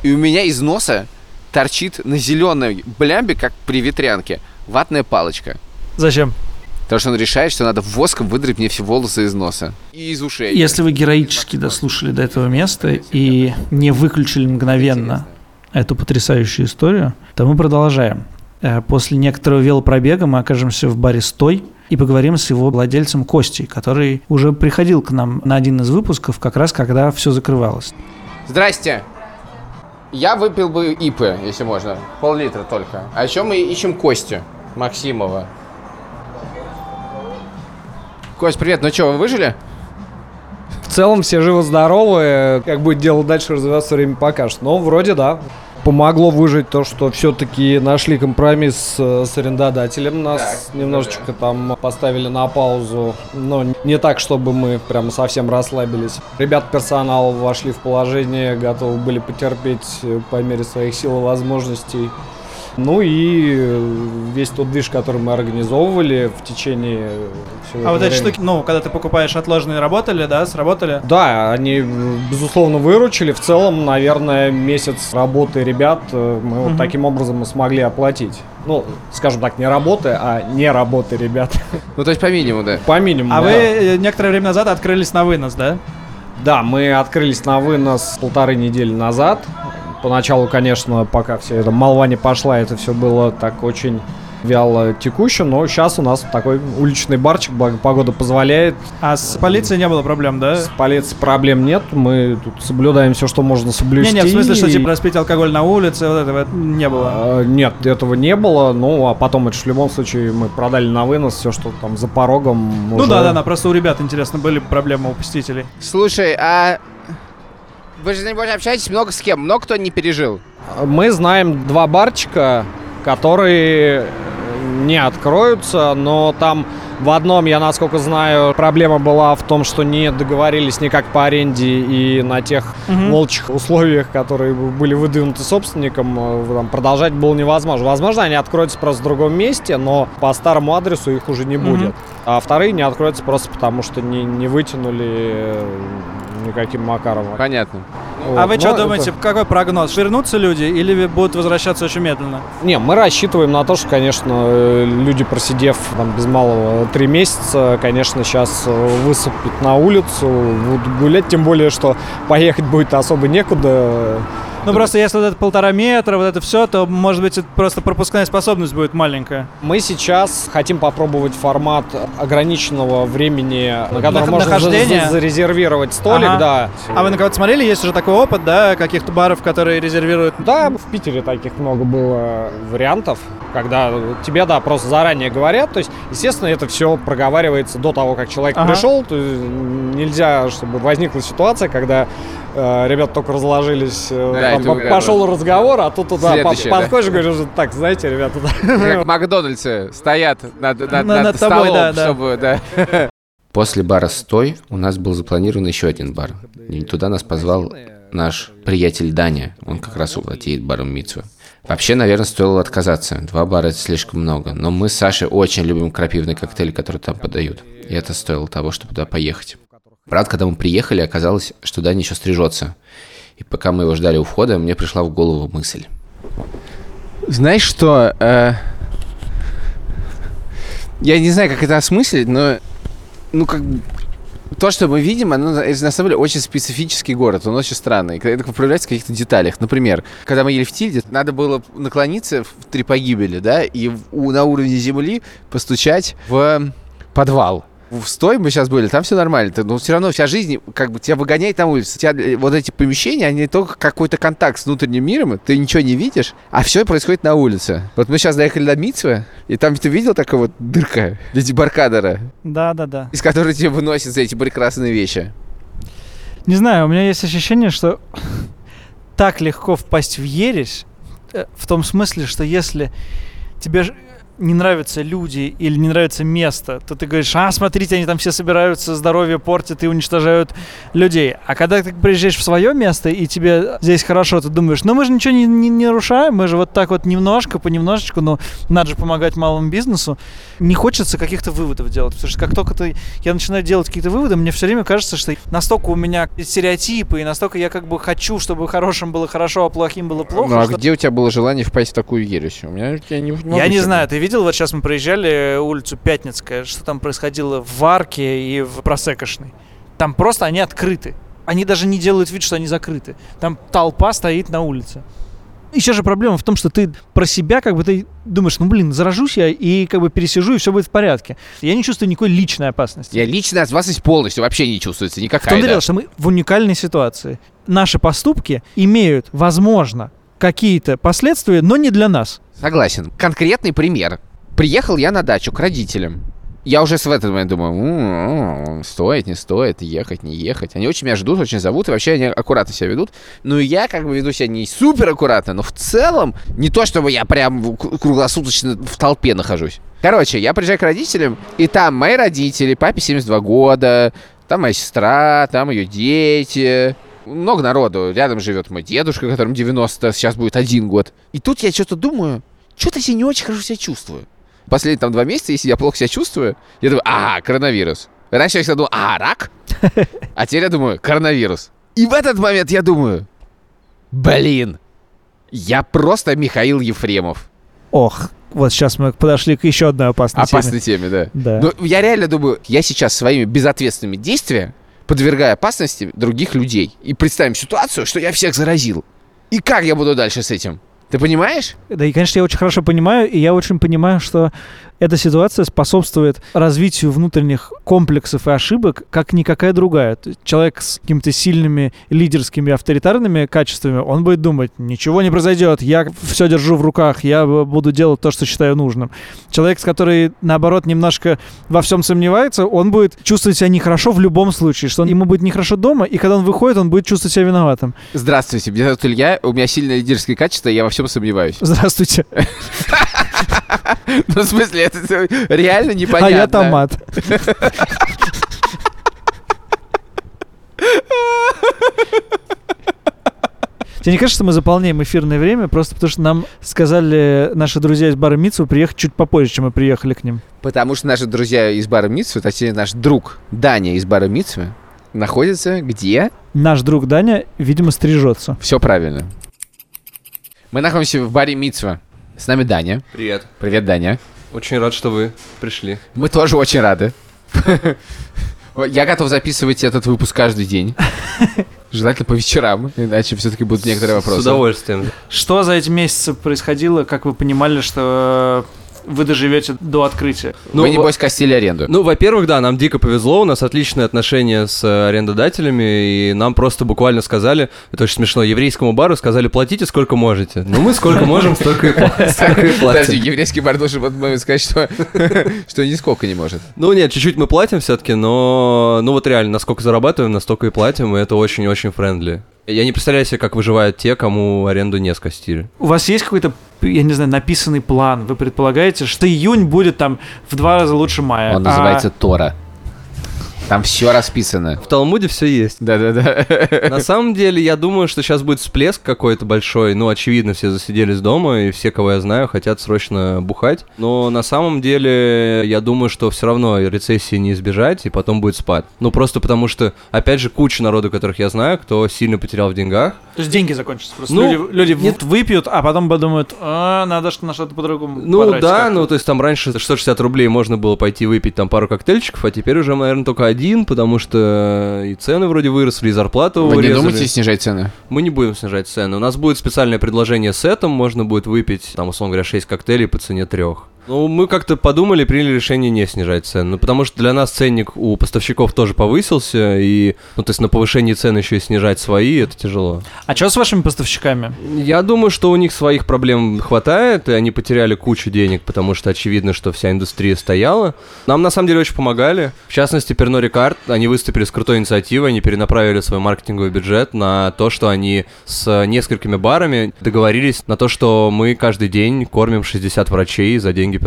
и у меня из носа торчит на зеленой блямбе, как при ветрянке, ватная палочка. Зачем? Потому что он решает, что надо воском выдрать мне все волосы из носа. И из ушей. Если вы героически дослушали до этого места и не выключили мгновенно эту потрясающую историю, то мы продолжаем. Э, После некоторого велопробега мы окажемся в баре «Стой», и поговорим с его владельцем Костей, который уже приходил к нам на один из выпусков, как раз когда все закрывалось. Здрасте. Я выпил бы ипы, если можно. Пол-литра только. А еще мы ищем Костю Максимова. Кость, привет. Ну что, вы выжили? В целом все живы-здоровы, как будет дело дальше развиваться, время покажет. Но вроде да. Помогло выжить то, что все-таки нашли компромисс э, с арендодателем. Нас немножечко там поставили на паузу, но не так, чтобы мы прям совсем расслабились. Ребят персонал вошли в положение, готовы были потерпеть э, по мере своих сил и возможностей. Ну и э, весь тот движ, который мы организовывали в течение всего А вот этого эти времени. штуки, ну, когда ты покупаешь отложенные, работали, да, сработали? Да, они, э, безусловно, выручили. В целом, наверное, месяц работы ребят э, мы вот Мгм. таким образом и смогли оплатить. Ну, скажем так, не работы, а не работы ребят. <laughs> Ну, то есть по минимуму, да. По минимуму, А да. вы э, некоторое время назад открылись на вынос, да? Да, мы открылись на вынос полторы недели назад. Поначалу, конечно, пока все это молва не пошла, это все было так очень вяло текуще, но сейчас у нас такой уличный барчик, благо погода позволяет. А с полицией не было проблем, да? С полицией проблем нет, мы тут соблюдаем все, что можно соблюсти. Не-не, в смысле, что типа распить алкоголь на улице, вот этого не было. А, Нет, этого не было. Ну, а потом это в любом случае мы продали на вынос все, что там за порогом. Ну уже- да, да, да, просто у ребят, интересно, были проблемы у посетителей. Слушай, а вы же, небось, общаетесь много с кем? Много кто не пережил? Мы знаем два барчика, которые не откроются, но там в одном, я насколько знаю, проблема была в том, что не договорились никак по аренде и на тех Мгм. волчьих условиях, которые были выдвинуты собственником, э, там, продолжать было невозможно. Возможно, они откроются просто в другом месте, но по старому адресу их уже не будет. А вторые не откроются просто потому, что не, не вытянули э, никаким макаром. Понятно. А вы Вот, что но это- думаете, какой прогноз? Вернутся люди или будут возвращаться очень медленно? Не, мы рассчитываем на то, что, конечно, э, люди, просидев там без малого три месяца, конечно, сейчас высыпят на улицу, будут гулять, тем более, что поехать будет особо некуда. Ну просто если вот это полтора метра, вот это все, то может быть это просто пропускная способность будет маленькая. Мы сейчас хотим попробовать формат ограниченного времени, на котором можно за- за- зарезервировать столик, Ага. да. А вы на кого-то смотрели? Есть уже такой опыт, да, каких-то баров, которые резервируют? Да, в Питере таких много было вариантов, когда тебе, да, просто заранее говорят. То есть, естественно, это все проговаривается до того, как человек Ага. пришел. То есть, нельзя, чтобы возникла ситуация, когда ребята только разложились, э, Да, там пошел разговор, а тут туда по- Следующее, да. подходишь и говоришь, так, знаете, ребята, да. Как Макдональдсы стоят над, над, На- над над тобой, столом, да, да. чтобы, да. После бара «Стой» у нас был запланирован еще один бар. И туда нас позвал наш приятель Даня. Он как раз владеет баром Митсу. Вообще, наверное, стоило отказаться. Два бара – это слишком много. Но мы с Сашей очень любим крапивный коктейль, который там подают. И это стоило того, чтобы туда поехать. Правда, когда мы приехали, оказалось, что Даня еще стрижется. И пока мы его ждали у входа, мне пришла в голову мысль. Знаешь что? э, Я не знаю, как это осмыслить, но ну как то, что мы видим, оно на самом деле очень специфический город, он очень странный. Это проявляется в каких-то деталях. Например, когда мы ели в Тильде, надо было наклониться в три погибели, да, и на уровне земли постучать в подвал. В стой мы сейчас были, там все нормально, ты- но все равно вся жизнь, как бы тебя выгоняет на улицу. Тебя, э, вот эти помещения, они только какой-то контакт с внутренним миром, ты ничего не видишь, а все происходит на улице. Вот мы сейчас доехали до Митсвы, и там ты видел такая вот дырка в виде баркадера, Да, да, да. из которой тебе выносят за эти прекрасные вещи. Не знаю, у меня есть ощущение, что так легко впасть в ересь, э, в том смысле, что если тебе не нравятся люди или не нравится место, то ты говоришь, а, смотрите, они там все собираются, здоровье портят и уничтожают людей. А когда ты приезжаешь в свое место и тебе здесь хорошо, ты думаешь, ну мы же ничего не, не- не нарушаем, мы же вот так вот немножко, понемножечку, но надо же помогать малому бизнесу. Не хочется каких-то выводов делать, потому что как только ты, я начинаю делать какие-то выводы, мне все время кажется, что настолько у меня стереотипы, и настолько я как бы хочу, чтобы хорошим было хорошо, а плохим было плохо. ну а что- где у тебя было желание впасть в такую ересь? У меня я не, Я не знаю, ты видел вот сейчас мы проезжали улицу Пятницкая, что там происходило в Арке и в Просекошной. Там просто они открыты. Они даже не делают вид, что они закрыты. Там толпа стоит на улице. Еще же проблема в том, что ты про себя как бы ты думаешь, ну блин, заражусь я и как бы пересижу, и все будет в порядке. Я не чувствую никакой личной опасности. Я вас есть полностью вообще не чувствуется В никакая. и да. дело, что мы в уникальной ситуации. Наши поступки имеют, возможно, какие-то последствия, но не для нас. Согласен. Конкретный пример. Приехал я на дачу к родителям. Я уже в этот момент думаю, «М, стоит, не стоит, ехать, не ехать. Они очень меня ждут, очень зовут, и вообще они аккуратно себя ведут. Ну я как бы веду себя не супер аккуратно, но в целом не то, чтобы я прям круглосуточно в толпе нахожусь. Короче, я приезжаю к родителям, и там мои родители, папе 72 года, там моя сестра, там ее дети, много народу. Рядом живет мой дедушка, которому 90, сейчас будет один год. И тут я что-то думаю, что-то я не очень хорошо себя чувствую. Последние там два месяца, если я плохо себя чувствую, я думаю, а, коронавирус. Раньше я всегда думал, а, рак? <laughs> А теперь я думаю, коронавирус. И в этот момент я думаю, блин, я просто Михаил Ефремов. Ох, вот сейчас мы подошли к еще одной опасной, Опасной теме, да. Да. Но я реально думаю, я сейчас своими безответственными действиями подвергаю опасности других людей. И представим ситуацию, что я всех заразил. И как я буду дальше с этим? Ты понимаешь? Да и, конечно, я очень хорошо понимаю, и я очень понимаю, что эта ситуация способствует развитию внутренних комплексов и ошибок, как никакая другая. Человек с какими-то сильными лидерскими авторитарными качествами, он будет думать, ничего не произойдет, я все держу в руках, я буду делать то, что считаю нужным. Человек, который, наоборот, немножко во всем сомневается, он будет чувствовать себя нехорошо в любом случае, что ему будет нехорошо дома, и когда он выходит, он будет чувствовать себя виноватым. Здравствуйте, меня зовут Илья, у меня сильное лидерское качество, я во всем сомневаюсь. Здравствуйте. <laughs> Ну, в смысле, это реально непонятно. А я томат. Тебе не кажется, что мы заполняем эфирное время просто потому, что нам сказали наши друзья из бара Митсу приехать чуть попозже, чем мы приехали к ним? Потому что наши друзья из бара Митсвы, точнее наш друг Даня из бара Митсвы, находится где? Наш друг Даня, видимо, стрижется. Все правильно. Мы находимся в баре Митсва. С нами Даня. Привет. Привет, Даня. Очень рад, что вы пришли. Мы тоже очень рады. <laughs> Я готов записывать этот выпуск каждый день. Желательно по вечерам, иначе все-таки будут некоторые вопросы. С удовольствием. Что за эти месяцы происходило, как вы понимали, что вы доживете до открытия? Ну, Вы, небось, косили аренду. Ну, во-первых, да, нам дико повезло, у нас отличные отношения с э, арендодателями, и нам просто буквально сказали, это очень смешно, еврейскому бару сказали, платите сколько можете. Ну, мы сколько можем, столько и пла- <laughs> столько и Подожди, платим. еврейский бар должен в этот момент сказать, что, <laughs> что нисколько не может. Ну, нет, чуть-чуть мы платим все-таки, но, ну вот реально, насколько зарабатываем, настолько и платим, и это очень-очень френдли. Я не представляю себе, как выживают те, кому аренду не скостили. У вас есть какой-то, я не знаю, написанный план? Вы предполагаете, что июнь будет там в два раза лучше мая? Он а- называется Тора. Там все расписано. В Талмуде все есть. Да-да-да. На самом деле, я думаю, что сейчас будет всплеск какой-то большой. Ну, очевидно, все засиделись дома, и все, кого я знаю, хотят срочно бухать. Но на самом деле, я думаю, что все равно рецессии не избежать, и потом будет спад. Ну, просто потому что, опять же, куча народу, которых я знаю, кто сильно потерял в деньгах. То есть деньги закончатся просто. Ну, люди люди в- выпьют, а потом подумают, а, надо что на что-то по-другому Ну да, как-то». ну то есть там раньше 160 рублей можно было пойти выпить там пару коктейльчиков, а теперь уже, наверное, только один, потому что и цены вроде выросли, и зарплату Вы не урезали. думаете снижать цены? Мы не будем снижать цены. У нас будет специальное предложение с сетом, можно будет выпить, там, условно говоря, 6 коктейлей по цене трех. Ну, мы как-то подумали, приняли решение не снижать цены. Ну, потому что для нас ценник у поставщиков тоже повысился, и, ну, то есть на повышение цен еще и снижать свои, это тяжело. А что с вашими поставщиками? Я думаю, что у них своих проблем хватает, и они потеряли кучу денег, потому что очевидно, что вся индустрия стояла. Нам на самом деле очень помогали. В частности, Pernod Ricard, они выступили с крутой инициативой, они перенаправили свой маркетинговый бюджет на то, что они с несколькими барами договорились на то, что мы каждый день кормим 60 врачей за деньги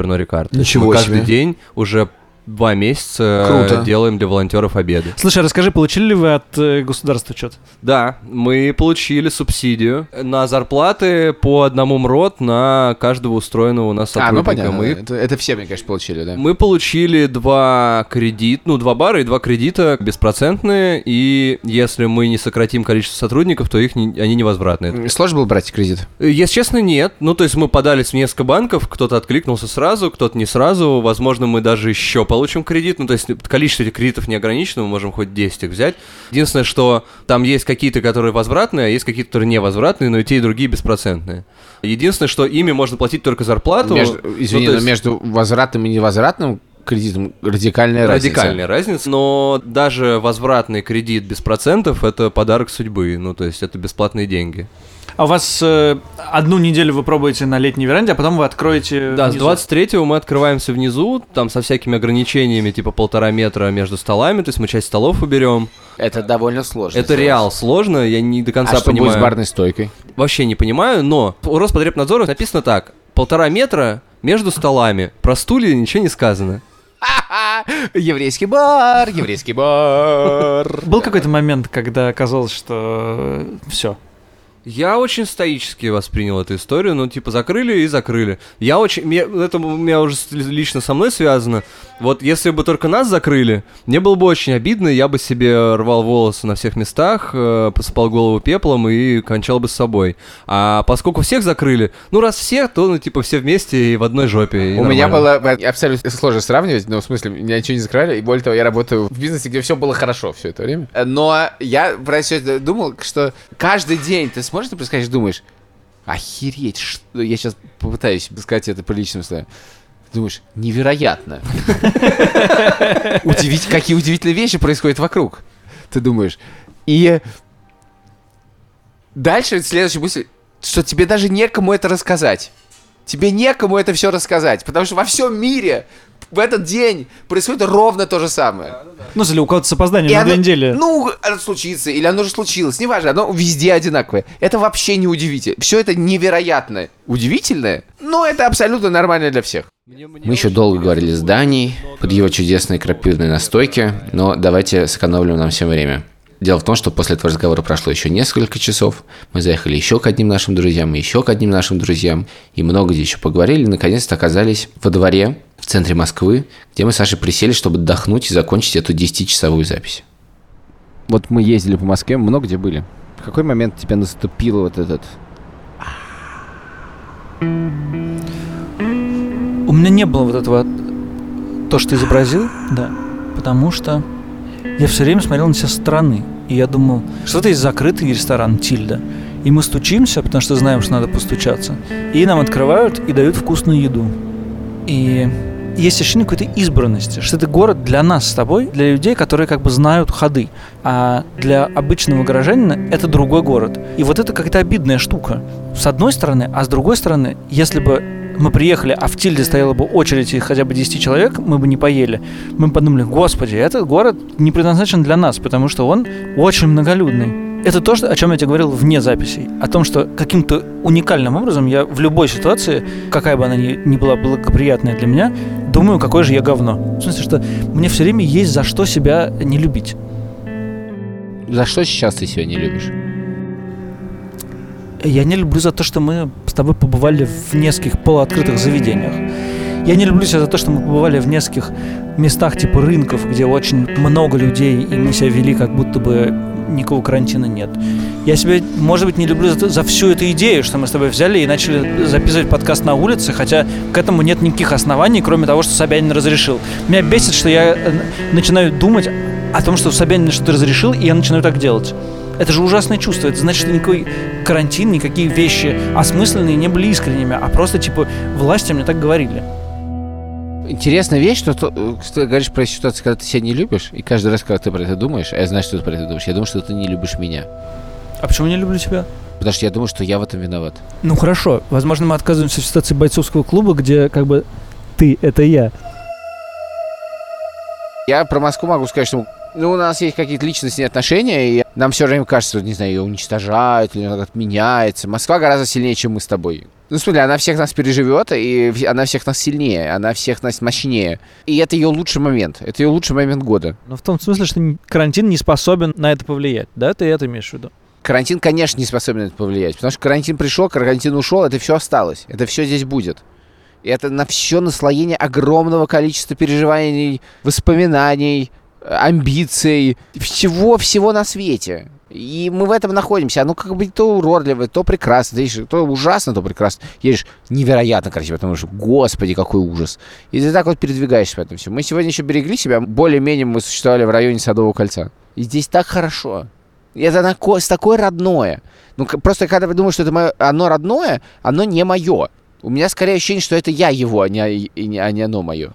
То есть Ничего мы каждый себе. день уже два месяца Круто. делаем для волонтеров обеды. Слушай, расскажи, получили ли вы от э, государства что-то? Да, мы получили субсидию на зарплаты по одному МРОД на каждого устроенного у нас А, сотрудника. ну понятно. Мы, Это, это все, мне конечно, получили, да. мы получили два кредита, ну, два бара и два кредита беспроцентные, и если мы не сократим количество сотрудников, то их не- они невозвратные. Сложно было брать кредит? Если честно, нет. Ну, то есть мы подались в несколько банков, кто-то откликнулся сразу, кто-то не сразу. Возможно, мы даже еще получим кредит. Ну, то есть количество этих кредитов не ограничено, мы можем хоть 10 их взять. Единственное, что там есть какие-то, которые возвратные, а есть какие-то, которые невозвратные, но и те, и другие беспроцентные. Единственное, что ими можно платить только зарплату. Между- Ну, извини, но есть между возвратным и невозвратным кредитом радикальная разница. Радикальная разница, но даже возвратный кредит без процентов это подарок судьбы, ну то есть это бесплатные деньги. А у вас э, одну неделю вы пробуете на летней веранде, а потом вы откроете Да, с внизу. 23-го мы открываемся внизу, там со всякими ограничениями, типа полтора метра между столами, то есть мы часть столов уберем. Это довольно сложно. Это реал сложно, я не до конца а что понимаю. будет с барной стойкой? Вообще не понимаю, но у Роспотребнадзора написано так. Полтора метра между столами. Про стулья ничего не сказано. <laughs> Еврейский бар, еврейский бар. Был какой-то момент, когда казалось, что все. Я очень стоически воспринял эту историю, ну, типа, закрыли и закрыли. Я очень... мне- это у меня уже лично со мной связано. Вот если бы только нас закрыли, мне было бы очень обидно, я бы себе рвал волосы на всех местах, э, посыпал голову пеплом и кончал бы с собой. А поскольку всех закрыли, ну, раз всех, то, ну, типа, все вместе и в одной жопе. У меня нормально. было э, абсолютно сложно сравнивать, но в смысле, меня ничего не закрыли, и более того, я работаю в бизнесе, где все было хорошо все это время. Э, Но я про все это думал, что каждый день ты смотришь на происходящее думаешь, охереть, что... Я сейчас попытаюсь сказать это приличным словом. Думаешь, невероятно. <laughs> Удивить, какие удивительные вещи происходят вокруг. Ты думаешь. И дальше следующая мысль, что тебе даже некому это рассказать. Тебе некому это все рассказать, потому что во всем мире в этот день происходит ровно то же самое. Ну, если у кого-то с опозданием И на оно- две недели. Ну, оно случится, или оно уже случилось, неважно, оно везде одинаковое. Это вообще не удивительно. Все это невероятно удивительное, но это абсолютно нормально для всех. Мы еще долго говорили с Даней под его чудесной крапивной настойки, но давайте сэкономим нам всем время. Дело в том, что после этого разговора прошло еще несколько часов. Мы заехали еще к одним нашим друзьям, и еще к одним нашим друзьям, и много где еще поговорили, наконец-то оказались во дворе в центре Москвы, где мы с Сашей присели, чтобы отдохнуть и закончить эту 10-часовую запись. Вот мы ездили по Москве, много где были. В какой момент тебя наступил вот этот... У меня не было вот этого, то, что ты изобразил, да, потому что я все время смотрел на себя со стороны, и я думал, что это есть закрытый ресторан Тильда, и мы стучимся, потому что знаем, что надо постучаться, и нам открывают и дают вкусную еду. И есть ощущение какой-то избранности, что это город для нас с тобой, для людей, которые как бы знают ходы, а для обычного горожанина это другой город. И вот это какая-то обидная штука. С одной стороны, а с другой стороны, если бы мы приехали, а в Тильде стояла бы очередь хотя бы 10 человек, мы бы не поели. Мы подумали, господи, этот город не предназначен для нас, потому что он очень многолюдный. Это то, о чем я тебе говорил вне записей. О том, что каким-то уникальным образом я в любой ситуации, какая бы она ни, ни была благоприятная для меня, думаю, какое же я говно. В смысле, что мне все время есть за что себя не любить. За что сейчас ты себя не любишь? Я не люблю за то, что мы с тобой побывали в нескольких полуоткрытых заведениях. Я не люблю себя за то, что мы побывали в нескольких местах типа рынков, где очень много людей, и мы себя вели, как будто бы никакого карантина нет. Я себя, может быть, не люблю за, за всю эту идею, что мы с тобой взяли и начали записывать подкаст на улице, хотя к этому нет никаких оснований, кроме того, что Собянин разрешил. Меня бесит, что я э, начинаю думать о том, что Собянин что-то разрешил, и я начинаю так делать. Это же ужасное чувство. Это значит, что никакой карантин, никакие вещи осмысленные не были искренними, а просто, типа, власти мне так говорили. Интересная вещь, что, э, что ты говоришь про ситуацию, когда ты себя не любишь, и каждый раз, когда ты про это думаешь, а я знаю, что ты про это думаешь, я думаю, что ты не любишь меня. А почему не люблю тебя? Потому что я думаю, что я в этом виноват. Ну хорошо, возможно, мы отказываемся в ситуации бойцовского клуба, где как бы ты — это я. Я про Москву могу сказать, что ну, у нас есть какие-то личностные отношения, и нам все время кажется, что, не знаю, ее уничтожают, или она как-то меняется. Москва гораздо сильнее, чем мы с тобой. Ну, в смысле, она всех нас переживет, и она всех нас сильнее, она всех нас мощнее. И это ее лучший момент. Это ее лучший момент года. Но в том смысле, что карантин не способен на это повлиять. Да, ты это имеешь в виду? Карантин, конечно, не способен на это повлиять. Потому что карантин пришел, карантин ушел, это все осталось. Это все здесь будет. И это на все наслоение огромного количества переживаний, воспоминаний, амбиций, всего-всего на свете. И мы в этом находимся. Оно как бы то уродливое, то прекрасно, то, есть, то ужасно, то прекрасно. Едешь невероятно красиво, потому что, господи, какой ужас. И ты так вот передвигаешься по этому всему. Мы сегодня еще берегли себя. Более-менее мы существовали в районе Садового кольца. И здесь так хорошо. И это на такое родное. Ну, просто когда вы думаете, что это моё, оно родное, оно не мое. У меня скорее ощущение, что это я его, а не- а не оно мое.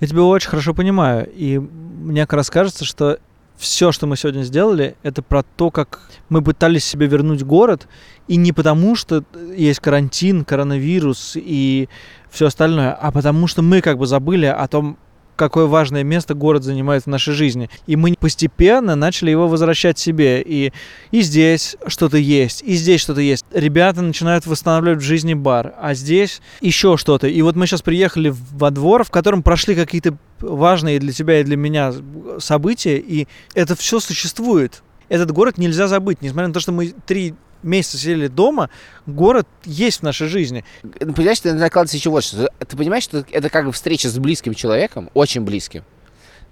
Я тебя очень хорошо понимаю. И мне как раз кажется, что все, что мы сегодня сделали, это про то, как мы пытались себе вернуть город. И не потому, что есть карантин, коронавирус и все остальное, а потому что мы как бы забыли о том, какое важное место город занимает в нашей жизни. И мы постепенно начали его возвращать себе. И, и здесь что-то есть, и здесь что-то есть. Ребята начинают восстанавливать в жизни бар, а здесь еще что-то. И вот мы сейчас приехали во двор, в котором прошли какие-то важные для тебя и для меня события, и это все существует. Этот город нельзя забыть, несмотря на то, что мы три месяца сидели дома, город есть в нашей жизни. Ну, Понимаешь, ты накладывается еще вот что. Ты понимаешь, что это как бы встреча с близким человеком, очень близким.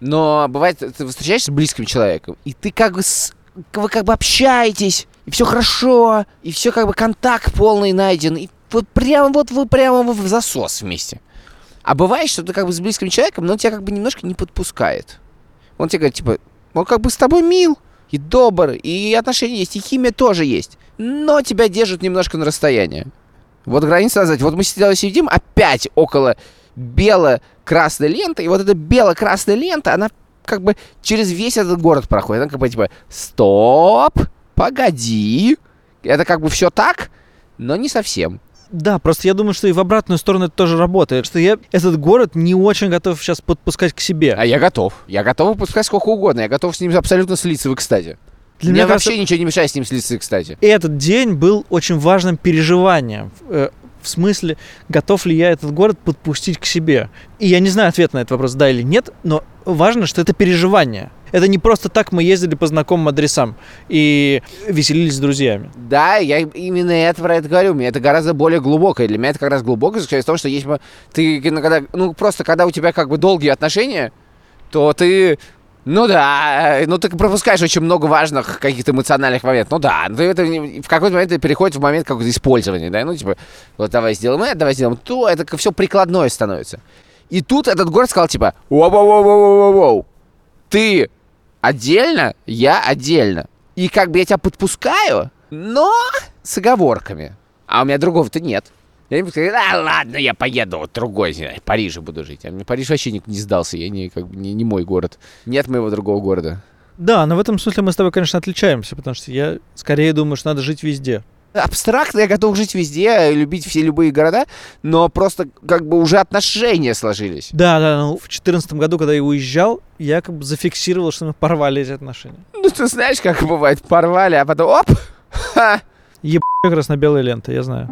Но бывает, ты встречаешься с близким человеком, и ты как бы, с- вы как бы общаетесь, и все хорошо, и все как бы контакт полный найден, и вот прямо вот вы прямо в засос вместе. А бывает, что ты как бы с близким человеком, но он тебя как бы немножко не подпускает. Он тебе говорит, типа, он как бы с тобой мил, и добр, и отношения есть, и химия тоже есть. Но тебя держат немножко на расстоянии. Вот граница назвать. Вот мы сидели, сидим опять около бело-красной ленты, и вот эта бело-красная лента, она как бы через весь этот город проходит. Она как бы типа, стоп, погоди. Это как бы все так, но не совсем. Да, просто я думаю, что и в обратную сторону это тоже работает. Что я этот город не очень готов сейчас подпускать к себе. А я готов. Я готов выпускать сколько угодно. Я готов с ним абсолютно слиться в экстазе. Для Мне меня вообще кажется- ничего не мешает с ним слиться, кстати. Этот день был очень важным переживанием. э, В смысле, готов ли я этот город подпустить к себе? И я не знаю ответ на этот вопрос, да или нет, но важно, что это переживание. Это не просто так мы ездили по знакомым адресам и веселились с друзьями. Да, я именно это про это говорю. Мне это гораздо более глубокое. Для меня это как раз глубокое заключается в том, что есть мо- ты когда, ну просто когда у тебя как бы долгие отношения, то ты ну да, ну ты пропускаешь очень много важных каких-то эмоциональных моментов. Ну да, ну это в какой-то момент это переходит в момент какого-то использования, да, ну типа, вот давай сделаем это, давай сделаем то, это все прикладное становится. И тут этот город сказал типа, воу-воу-воу-воу-воу, ты отдельно, я отдельно. И как бы я тебя подпускаю, но с оговорками. А у меня другого-то нет. Я ему сказал, да ладно, я поеду вот другой, не знаю, в Париже буду жить. А мне Париж вообще не, не сдался, я не, как бы, не, не мой город. Нет моего другого города. Да, но в этом смысле мы с тобой, конечно, отличаемся, потому что я скорее думаю, что надо жить везде. Абстрактно я готов жить везде, любить все любые города, но просто как бы уже отношения сложились. Да, да, ну, в 2014 году, когда я уезжал, я как бы зафиксировал, что мы порвали эти отношения. Ну, ты знаешь, как бывает, порвали, а потом оп! <laughs> Ха! Еб красно-белая лента, я знаю.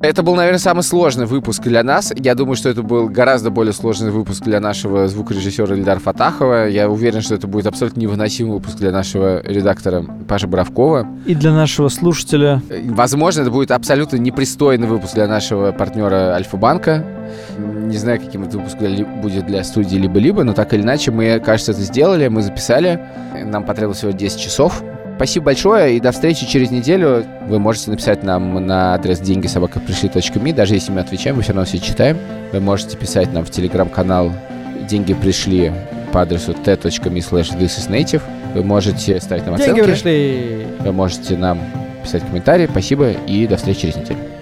Это был, наверное, самый сложный выпуск для нас. Я думаю, что это был гораздо более сложный выпуск для нашего звукорежиссера Ильдара Фатахова. Я уверен, что это будет абсолютно невыносимый выпуск для нашего редактора Паши Боровкова. И для нашего слушателя... Возможно, это будет абсолютно непристойный выпуск для нашего партнера Альфа-банка. Не знаю, каким это выпуск будет для студии либо-либо, но так или иначе мы, кажется, это сделали, мы записали. Нам потребовалось всего 10 часов. Спасибо большое и до встречи через неделю. Вы можете написать нам на адрес деньги собака пришли.ми. Даже если мы отвечаем, мы все равно все читаем. Вы можете писать нам в телеграм-канал деньги пришли по адресу t.me slash this is native. Вы можете ставить нам Деньги оценки. пришли. Вы можете нам писать комментарии. Спасибо и до встречи через неделю.